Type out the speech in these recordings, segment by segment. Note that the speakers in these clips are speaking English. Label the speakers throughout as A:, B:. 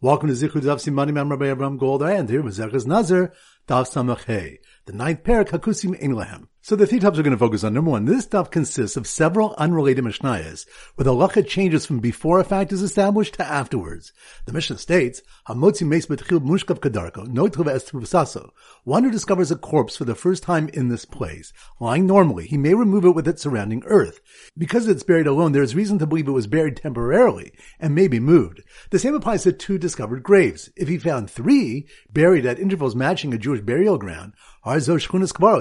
A: Welcome to Zichud Daf Simani Mam Rabbi Abraham Gold and here with Zechus Nazir Daf Samach the ninth parak Hakusim Ein Lahem. So the three topics we're going to focus on. Number one, this stuff consists of several unrelated Mishnayos, where the halacha changes from before a fact is established to afterwards. The Mishnah states, Hamotzi meis betchil mushkav kadarko, no saso. One who discovers a corpse for the first time in this place, lying normally, he may remove it with its surrounding earth. Because it's buried alone, there is reason to believe it was buried temporarily and may be moved. The same applies to two discovered graves. If he found three buried at intervals matching a Jewish burial ground,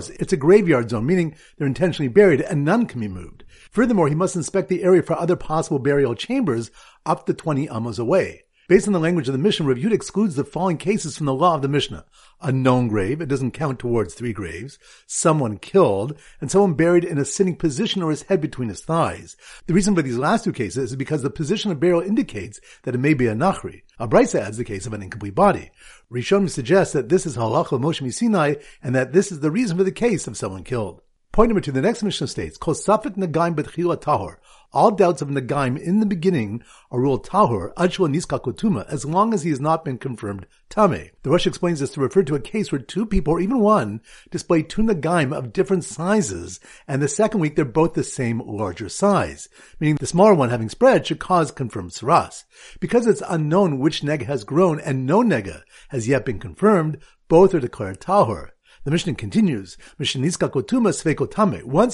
A: it's a graveyard zone, meaning they're intentionally buried and none can be moved. Furthermore, he must inspect the area for other possible burial chambers up to 20 amos away. Based on the language of the Mishnah, Rav Yud excludes the following cases from the law of the Mishnah. A known grave, it doesn't count towards three graves, someone killed, and someone buried in a sitting position or his head between his thighs. The reason for these last two cases is because the position of burial indicates that it may be a nachri. A brisa adds the case of an incomplete body. Rishon suggests that this is halacha Moshe Sinai, and that this is the reason for the case of someone killed. Point number two, the next Mishnah states, Kol safik nagaim betchila tahor. All doubts of nagaim in the beginning are ruled tahor, adshua niska as long as he has not been confirmed tame. The Rosh explains this to refer to a case where two people, or even one, display two nagaim of different sizes, and the second week they're both the same larger size, meaning the smaller one having spread should cause confirmed saras. Because it's unknown which nega has grown and no nega has yet been confirmed, both are declared tahor. The Mishnah continues. Once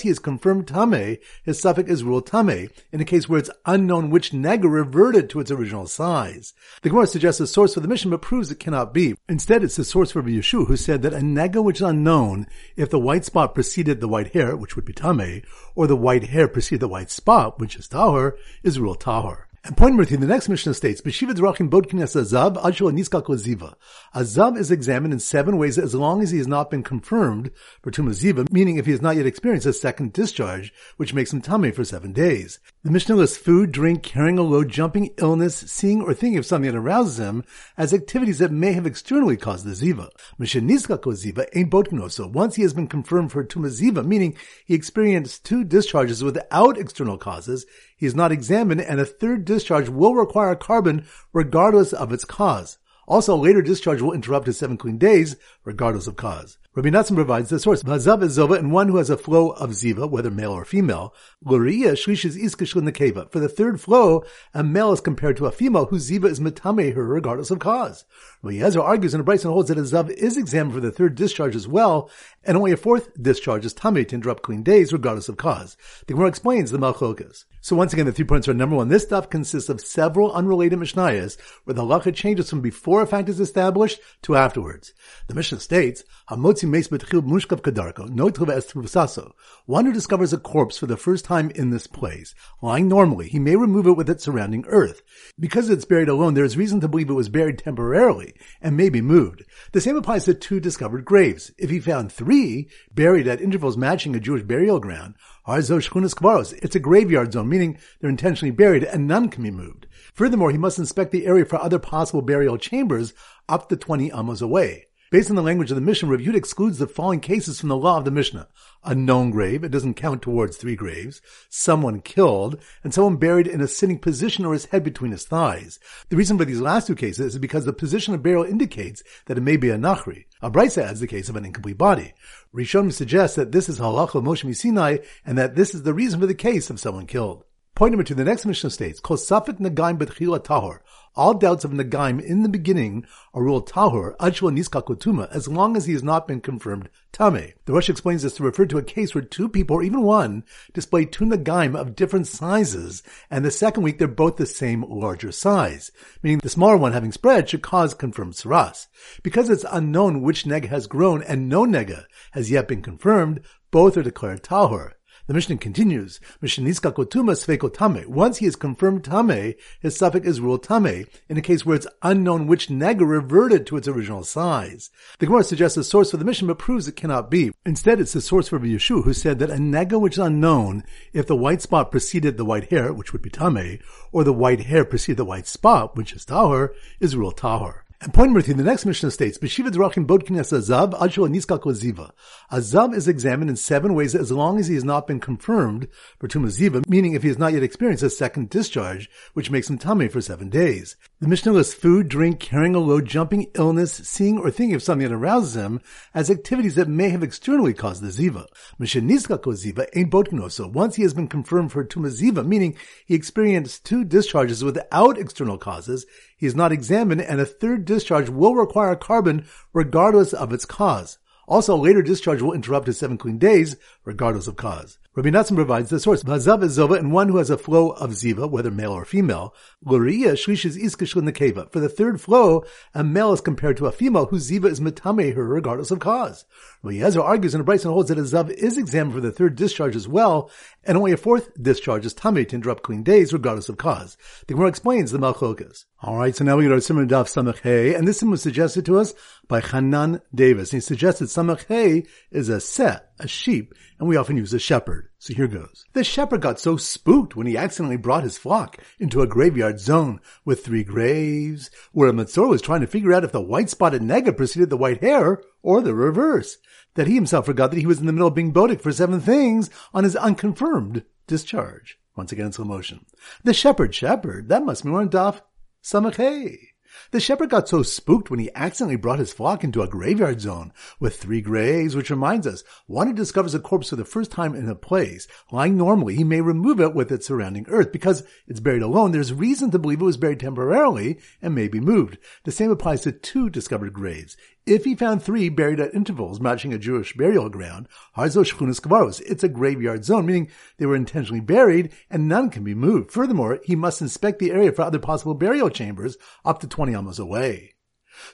A: he is confirmed tame, his suffix is ruled tame, in a case where it's unknown which nega reverted to its original size. The Gemara suggests a source for the Mishnah, but proves it cannot be. Instead, it's the source for Yeshua, who said that a nega which is unknown, if the white spot preceded the white hair, which would be tame, or the white hair preceded the white spot, which is tahor, is ruled tahor. And point number three, the next Mishnah states, B'shiva Drachim Bodkin Azav, Adshua Niskak Ziva. Azav is examined in seven ways as long as he has not been confirmed for Tumaziva, meaning if he has not yet experienced a second discharge, which makes him tummy for seven days. The Mishnah lists food, drink, carrying a load, jumping, illness, seeing or thinking of something that arouses him as activities that may have externally caused the Ziva. Mishnah Niskak Ziva ain't Bodkin So once he has been confirmed for Tumaziva, meaning he experienced two discharges without external causes, he is not examined and a third discharge will require korban regardless of its cause. Also, a later discharge will interrupt his seven clean days, regardless of cause. Rabbi Natsan provides the source. Vazav is zova, and one who has a flow of ziva, whether male or female. Luriya shlish is iskish nekeva. For the third flow, a male is compared to a female whose ziva is metame her regardless of cause. Rabbi Yezer argues in a Bryson holds that a zav is examined for the third discharge as well, and only a fourth discharge is tame to interrupt clean days regardless of cause. The Gemara explains the malchokas. So once again, the three points are number one. This stuff consists of several unrelated mishnayos where the halacha changes from before a fact is established to afterwards. The Mishnah states, Hamotzi One who discovers a corpse for the first time in this place, lying normally, he may remove it with its surrounding earth. Because it's buried alone, there is reason to believe it was buried temporarily and may be moved. The same applies to two discovered graves. If he found three buried at intervals matching a Jewish burial ground, it's a graveyard zone, meaning they're intentionally buried and none can be moved. Furthermore, he must inspect the area for other possible burial chambers up to 20 amos away. Based on the language of the Mishnah, Rav excludes the following cases from the law of the Mishnah. A known grave, it doesn't count towards three graves, someone killed, and someone buried in a sitting position or his head between his thighs. The reason for these last two cases is because the position of burial indicates that it may be a nachri. A adds the case of an incomplete body. Rishon suggests that this is halacha Moshe Sinai, and that this is the reason for the case of someone killed. Point number two, the next Mishnah states, Kol safik nagaim betchila tahor. All doubts of nagaim in the beginning are ruled tahor, adshua niska as long as he has not been confirmed tame. The Rosh explains this to refer to a case where two people, or even one, display two nagaim of different sizes, and the second week they're both the same larger size, meaning the smaller one having spread should cause confirmed saras. Because it's unknown which nega has grown and no nega has yet been confirmed, both are declared tahor. The Mishnah continues, Mishniska kotuma sveko tame. Once he is confirmed tame, his suffix is ruled tame, in a case where it's unknown which nega reverted to its original size. The Gemara suggests a source for the Mishnah, but proves it cannot be. Instead, it's the source for Yeshua, who said that a nega which is unknown, if the white spot preceded the white hair, which would be tame, or the white hair preceded the white spot, which is tahor, is ruled tahor. And point number three, the next Mishnah states, B'shiva drachim bodkin azav adshul niskal ziva. A zav is examined in seven ways as long as he has not been confirmed for tumaziva, meaning if he has not yet experienced a second discharge, which makes him tummy for seven days. The Mishnah lists food, drink, carrying a load, jumping, illness, seeing or thinking of something that arouses him as activities that may have externally caused the ziva. Mishnah niskal ziva ain't bodkin so once he has been confirmed for tumaziva, meaning he experienced two discharges without external causes, is not examined and a third discharge will require korban regardless of its cause. Also, a later discharge will interrupt his seven clean days, regardless of cause. Rabbi Natsan provides the source. Vazav is zova, and one who has a flow of ziva, whether male or female. L'riya shlish is iskish nekeva. For the third flow, a male is compared to a female whose ziva is metame her regardless of cause. Rabbi Yezer argues and Bryson holds that a zav is examined for the third discharge as well, and only a fourth discharge is tame to interrupt clean days regardless of cause. The Gemara explains the malchokas. Alright, so now we get our Simon Daf Samach and this one was suggested to us by Hanan Davis. He suggested Samach Hey is a set, a sheep, and we often use a shepherd. So here goes. The shepherd got so spooked when he accidentally brought his flock into a graveyard zone with three graves, where a Matzor was trying to figure out if the white spotted nega preceded the white hare or the reverse, that he himself forgot that he was in the middle of being bodic for seven things on his unconfirmed discharge. Once again in slow motion. The shepherd, shepherd, that must be one daf samachay. The shepherd got so spooked when he accidentally brought his flock into a graveyard zone with three graves, which reminds us, one who discovers a corpse for the first time in a place, lying normally, he may remove it with its surrounding earth. Because it's buried alone, there's reason to believe it was buried temporarily and may be moved. The same applies to two discovered graves. If he found three buried at intervals matching a Jewish burial ground, it's a graveyard zone, meaning they were intentionally buried and none can be moved. Furthermore, he must inspect the area for other possible burial chambers up to 20 amos away.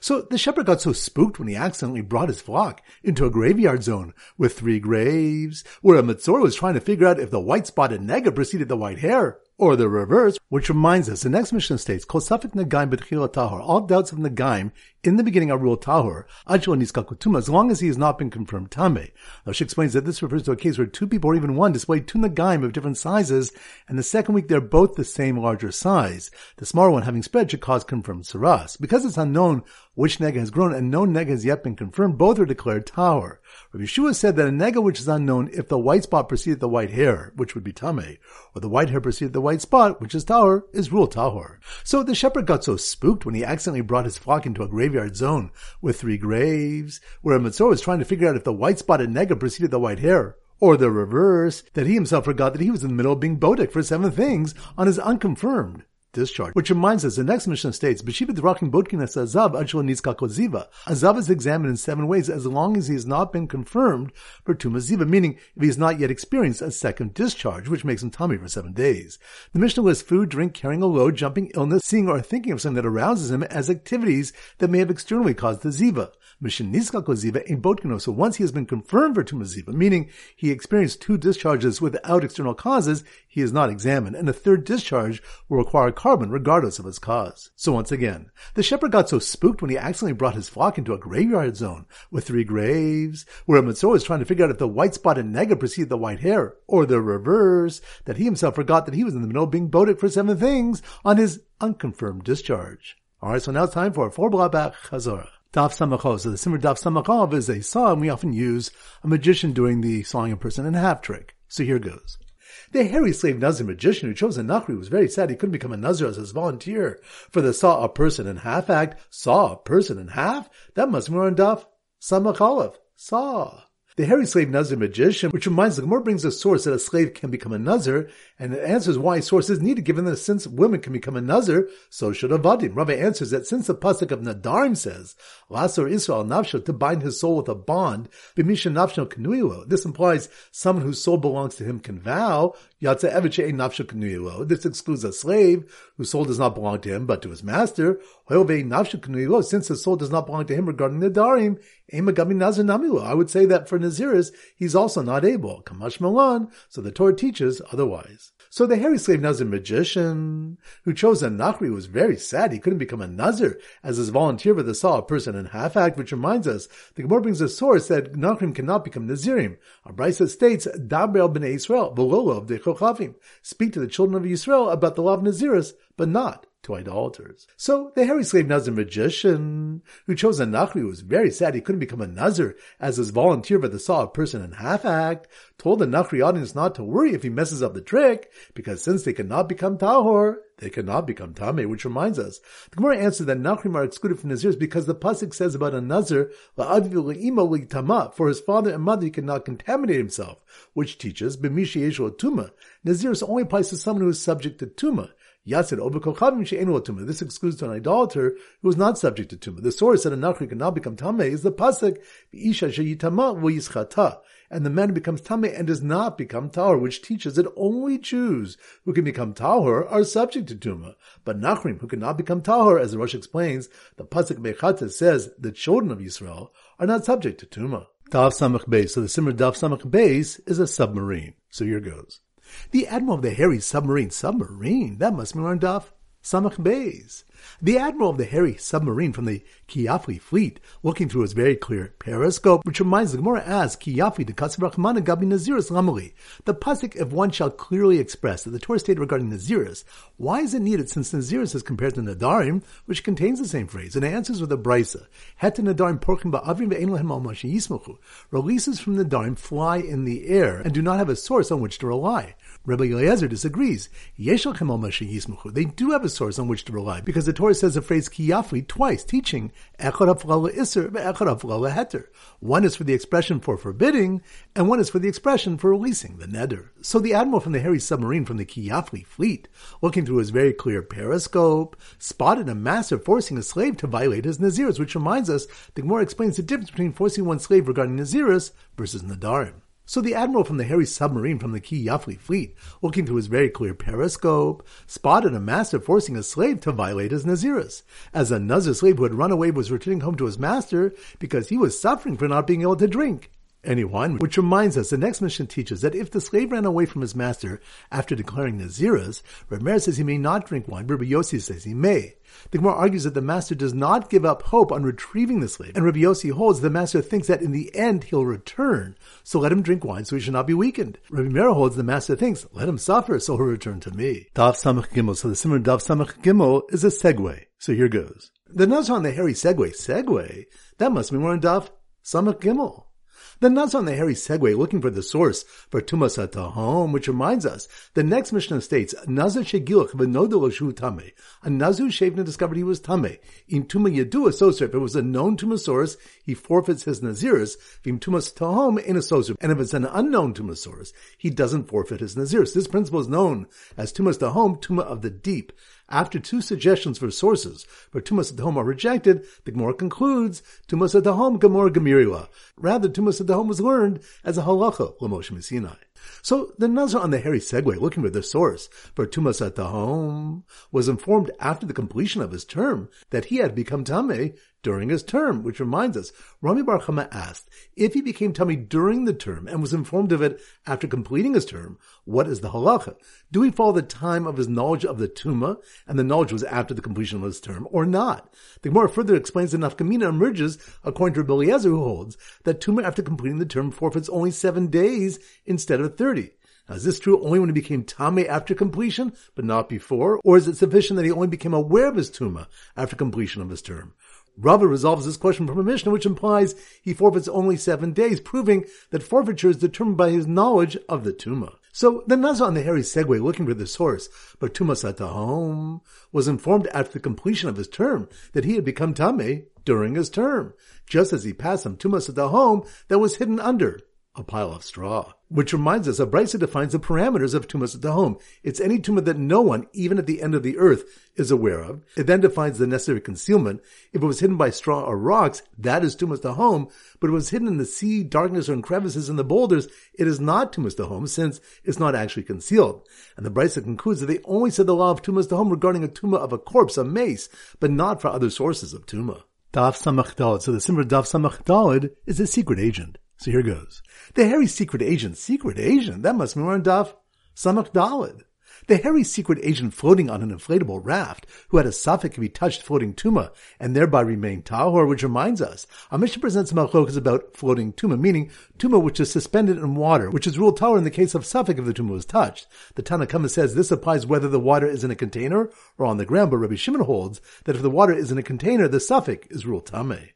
A: So the shepherd got so spooked when he accidentally brought his flock into a graveyard zone with three graves, where a Matzor was trying to figure out if the white spotted nega preceded the white hare or the reverse, which reminds us, the next Mishnah states, Kol safik negaim tahor, all doubts of negaim in the beginning are ruled tahor, as long as he has not been confirmed tame. Now she explains that this refers to a case where two people or even one display two negaim of different sizes, and the second week they're both the same larger size. The smaller one having spread should cause confirmed saras. Because it's unknown which nega has grown and no nega has yet been confirmed, both are declared tahor. Rabbi Yeshua said that a nega which is unknown, if the white spot preceded the white hair, which would be tame, or the white hair preceded the white spot, which is tahor, is rule tahor. So the shepherd got so spooked when he accidentally brought his flock into a graveyard zone with three graves, where Matzor was trying to figure out if the white spotted nega preceded the white hair, or the reverse, that he himself forgot that he was in the middle of being bodek for seven things on his unconfirmed discharge. Which reminds us, the next Mishnah states, B'shiva drachim bodkin es azav adshul nitzka ziva. Azav is examined in seven ways as long as he has not been confirmed for tumaziva, meaning if he has not yet experienced a second discharge, which makes him tummy for seven days. The Mishnah lists food, drink, carrying a load, jumping, illness, seeing or thinking of something that arouses him as activities that may have externally caused the ziva. So once he has been confirmed for tumaziva, meaning he experienced two discharges without external causes, he is not examined, and a third discharge will require korban regardless of its cause. So once again, the shepherd got so spooked when he accidentally brought his flock into a graveyard zone with three graves, where a Matzor was trying to figure out if the white spotted nega preceded the white hare, or the reverse, that he himself forgot that he was in the middle of being boded for seven things on his unconfirmed discharge. Alright, so now it's time for a four block back chazorah. Daf Samachov. So the Simmer Daf Samachov is a and we often use a magician doing the sawing a person in half trick. So here goes. The hairy slave Nazir magician who chose a Nachri was very sad he couldn't become a Nazir as his volunteer for the saw a person in half act. Saw a person in half? That must be on Daf Samachov. Saw. The hairy slave Nazir magician, which reminds the Gemara brings a source that a slave can become a Nazir, and it answers why source is needed, given that since women can become a Nazir, so should a Vadim. Rava answers that since the pasuk of Nadarim says, Lasor Israel Nafsho, to bind his soul with a bond, Bimisha Nafsho Kanuilo, this implies someone whose soul belongs to him can vow, This excludes a slave whose soul does not belong to him, but to his master. Since his soul does not belong to him regarding the darim, I would say that for Naziris, he's also not able. Kamash Milan, so the Torah teaches otherwise. So the hairy slave Nazir magician, who chose a Nachri, was very sad he couldn't become a Nazir as his volunteer for the Saw a person in half act, which reminds us, the Gemara brings a source that Nachrim cannot become Nazirim. Our Brisa states, Dabrel b'nei Israel, of de Chochavim. Speak to the children of Israel about the law of Naziris, but not to idolaters. So the hairy slave Nazir magician who chose a Nachri was very sad he couldn't become a Nazir as his volunteer by the saw of person in half act, told the Nachri audience not to worry if he messes up the trick, because since they cannot become Tahor, they cannot become Tame, which reminds us. The Gemara answered that Nachrim are excluded from Nazirs because the Pasuk says about a Nazir, for his father and mother he cannot contaminate himself, which teaches, B'mishi Tuma. Nazirs only applies to someone who is subject to Tuma. Yasir This excludes to an idolater who is not subject to tumah. The source that a nachri cannot become tameh is the isha sheyitama and the man becomes tameh and does not become tahor, which teaches that only Jews who can become tahor are subject to tumah. But nachrim who cannot become tahor, as the Rosh explains, the pasuk mechata says the children of Israel are not subject to tumah. Daf Samach Beis. So the Simmer Daf Samach Beis is a submarine. So here goes. The admiral of the hairy submarine, submarine, that must be on Daf Samach Beis. The admiral of the hairy submarine from the Ki Yafli fleet, looking through his very clear periscope, which reminds the Gemara as Ki Yafli de Katsarachmana Gabi Naziris Ramali. The pasuk, if one shall clearly express that the Torah stated regarding Naziris, why is it needed since Naziris is compared to Nadarim, which contains the same phrase, and answers with a brisa. Het Nadarim porchim ba'avrim ve'en lehem al yismuchu. Releases from Nadarim fly in the air and do not have a source on which to rely. Rabbi Eliezer disagrees. They do have a source on which to rely because the Torah says the phrase kiyafli twice, teaching one is for the expression for forbidding, and one is for the expression for releasing the neder. So the admiral from the hairy submarine from the kiyafli fleet, looking through his very clear periscope, spotted a master forcing a slave to violate his naziris, which reminds us the Gemara explains the difference between forcing one slave regarding naziris versus nadarim. So the admiral from the hairy submarine from the Ki Yafli fleet, looking through his very clear periscope, spotted a master forcing a slave to violate his Naziris. As a Nazir slave who had run away was returning home to his master because he was suffering for not being able to drink any wine, which reminds us the next Mishnah teaches that if the slave ran away from his master after declaring Naziras, Rabbi Meir says he may not drink wine, Rabbi Yossi says he may. The Gemara argues that the master does not give up hope on retrieving the slave, and Rabbi Yossi holds the master thinks that in the end he'll return, so let him drink wine so he should not be weakened. Rabbi Meir holds the master thinks, let him suffer so he'll return to me. Daf Samach Gimel, so the similar Daf Samach Gimel is a segue, so here goes. The Nazar on the hairy segue, segue, that must be more in Daf Samach Gimel. The Naz on the hairy segue looking for the source for Tumas home, which reminds us, the next Mishnah states, Nazar shegilach v'nodel tame. A Nazu and discovered he was tame. In Tuma Yadua Soser, if it was a known Tumas source, he forfeits his Naziris. Vim Tumas Tahom in a Soser. And if it's an unknown Tumas source, he doesn't forfeit his Naziris. This principle is known as Tumas Tahom, Tuma of the deep. After two suggestions for sources where Tumas Adahom are rejected, the Gemara concludes Tumas Adahom Gemara Gemirila. Rather, Tumas Adahom was learned as a halacha Lamoshe Sinai. So the Nazar on the hairy segue, looking for the source for Tumas Adahom, was informed after the completion of his term that he had become Tameh during his term, which reminds us, Rami Bar Chama asked, if he became tummy during the term and was informed of it after completing his term, what is the halacha? Do we follow the time of his knowledge of the tuma, and the knowledge was after the completion of his term, or not? The Gemara further explains that nafkamina emerges, according to Rabbi Eliezer, who holds that tuma after completing the term forfeits only seven days instead of thirty. Now, is this true only when he became Tame after completion, but not before? Or is it sufficient that he only became aware of his Tuma after completion of his term? Rava resolves this question from a Mishnah, which implies he forfeits only seven days, proving that forfeiture is determined by his knowledge of the Tuma. So the Nazar on the hairy segue looking for the source, but Tuma Satahom was informed after the completion of his term that he had become Tame during his term, just as he passed some Tuma Satahom that was hidden under a pile of straw. Which reminds us, a Brisa defines the parameters of tumas home. It's any tumah that no one, even at the end of the earth, is aware of. It then defines the necessary concealment. If it was hidden by straw or rocks, that is tumas the home. But if it was hidden in the sea, darkness, or in crevices in the boulders, it is not tumas home, since it's not actually concealed. And the Brisa concludes that they only said the law of tumas home regarding a tumah of a corpse, a mace, but not for other sources of tumah. Daf Samach Dalid. So the Simra Daf Samach Dalid is a secret agent. So here goes. The hairy secret agent, secret agent, that must be more on Daf Samach Dalid. The hairy secret agent floating on an inflatable raft, who had a suffix if he touched floating tuma and thereby remained tahor, which reminds us, our Mishnah presents machlokas about floating tuma, meaning tuma which is suspended in water, which is ruled tahor in the case of suffix if the tuma was touched. The Tanna Kamma says this applies whether the water is in a container or on the ground, but Rabbi Shimon holds that if the water is in a container, the suffix is ruled tameh.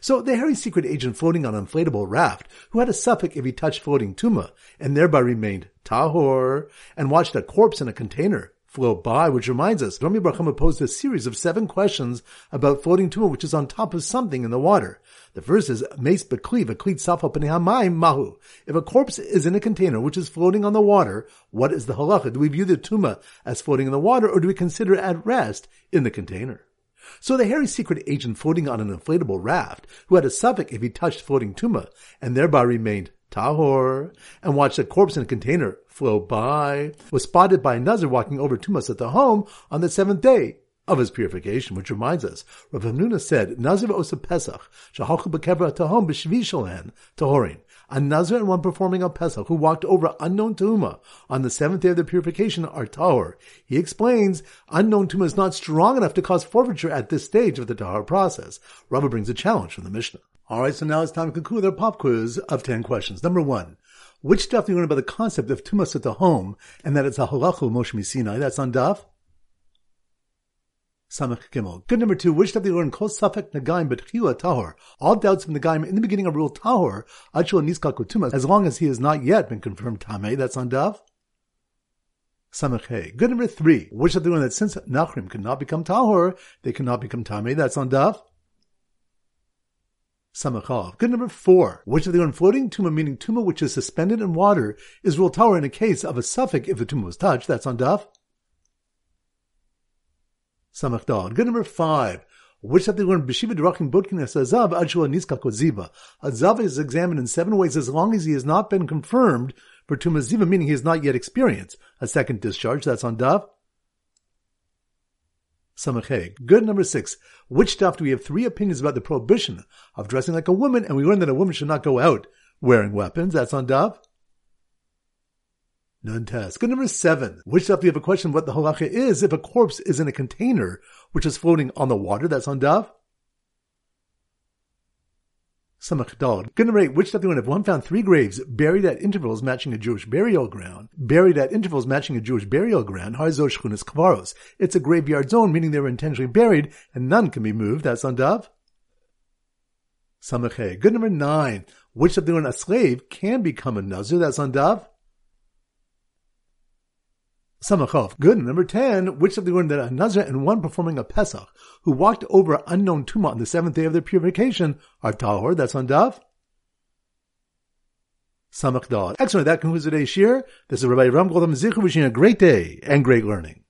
A: So the hairy secret agent floating on an inflatable raft, who had a suffix if he touched floating tuma, and thereby remained tahor, and watched a corpse in a container float by, which reminds us, Rami Bar Chama posed a series of seven questions about floating tuma, which is on top of something in the water. The first is, Mace Bekli, Bekli Safa Mahu. If a corpse is in a container which is floating on the water, what is the halacha? Do we view the tuma as floating in the water, or do we consider it at rest in the container? So the hairy secret agent floating on an inflatable raft, who had a suffix if he touched floating tuma, and thereby remained tahor, and watched a corpse in a container float by, was spotted by a nazir walking over tumas at the home on the seventh day of his purification, which reminds us, Rav Hamnuna said, Nazir osa Pesach, shahalchu bekevra tahom b'shvi shalen, tahorin. A Nazir and one performing on Pesach who walked over unknown Tuma on the seventh day of the purification are Tahor. He explains, unknown Tuma is not strong enough to cause forfeiture at this stage of the Tahor process. Rava brings a challenge from the Mishnah. Alright, so now it's time to conclude our pop quiz of 10 questions. Number one, which stuff do you learn about the concept of Tumas at the home and that it's a halachu Moshe Sinai? That's on Daf. Samach Gimel. Good number two, which you learn Kol Safek Nagaim Betchila Tahor? All doubts from the Nagaim in the beginning of rule Tahor, Achul Niskal Kutuma, as long as he has not yet been confirmed Tameh, that's on Dav. Samach Good number three, which do you learn that since Nachrim cannot become Tahor, they cannot become Tameh, that's on Dav. Samachov. Good number four, which of the unfloating tuma, meaning tuma which is suspended in water, is rule tower in a case of a suffix if the tuma was touched. That's on Daf. Samachdal. Good number five. Which they learned? Beshiva Drachim Botkin Azav Adshua Niska Koziva. A Zav is examined in seven ways as long as he has not been confirmed for Tumaziva, meaning he has not yet experienced a second discharge. That's on Dav. Samachay. Good number six. Which stuff do we have three opinions about the prohibition of dressing like a woman, and we learn that a woman should not go out wearing weapons. That's on Dav. None test. Good number seven. Which up? you have a question what the halacha is if a corpse is in a container which is floating on the water. That's on Dav. Good number eight. Which stuff do you want? If one found three graves buried at intervals matching a Jewish burial ground, buried at intervals matching a Jewish burial ground, Harzosh Chunas Kvaros. It's a graveyard zone, meaning they were intentionally buried and none can be moved. That's on Dav. Good number nine. Which stuff do you want? A slave can become a Nazir. That's on Dav. Samachov. Good. Number 10, which of the learned that a Nazir and one performing a Pesach who walked over unknown Tumah on the seventh day of their purification are Tahor. That's on Dav. Samach Excellent. That concludes today's shir. This is Rabbi Ram Goldam Zichu wishing a great day and great learning.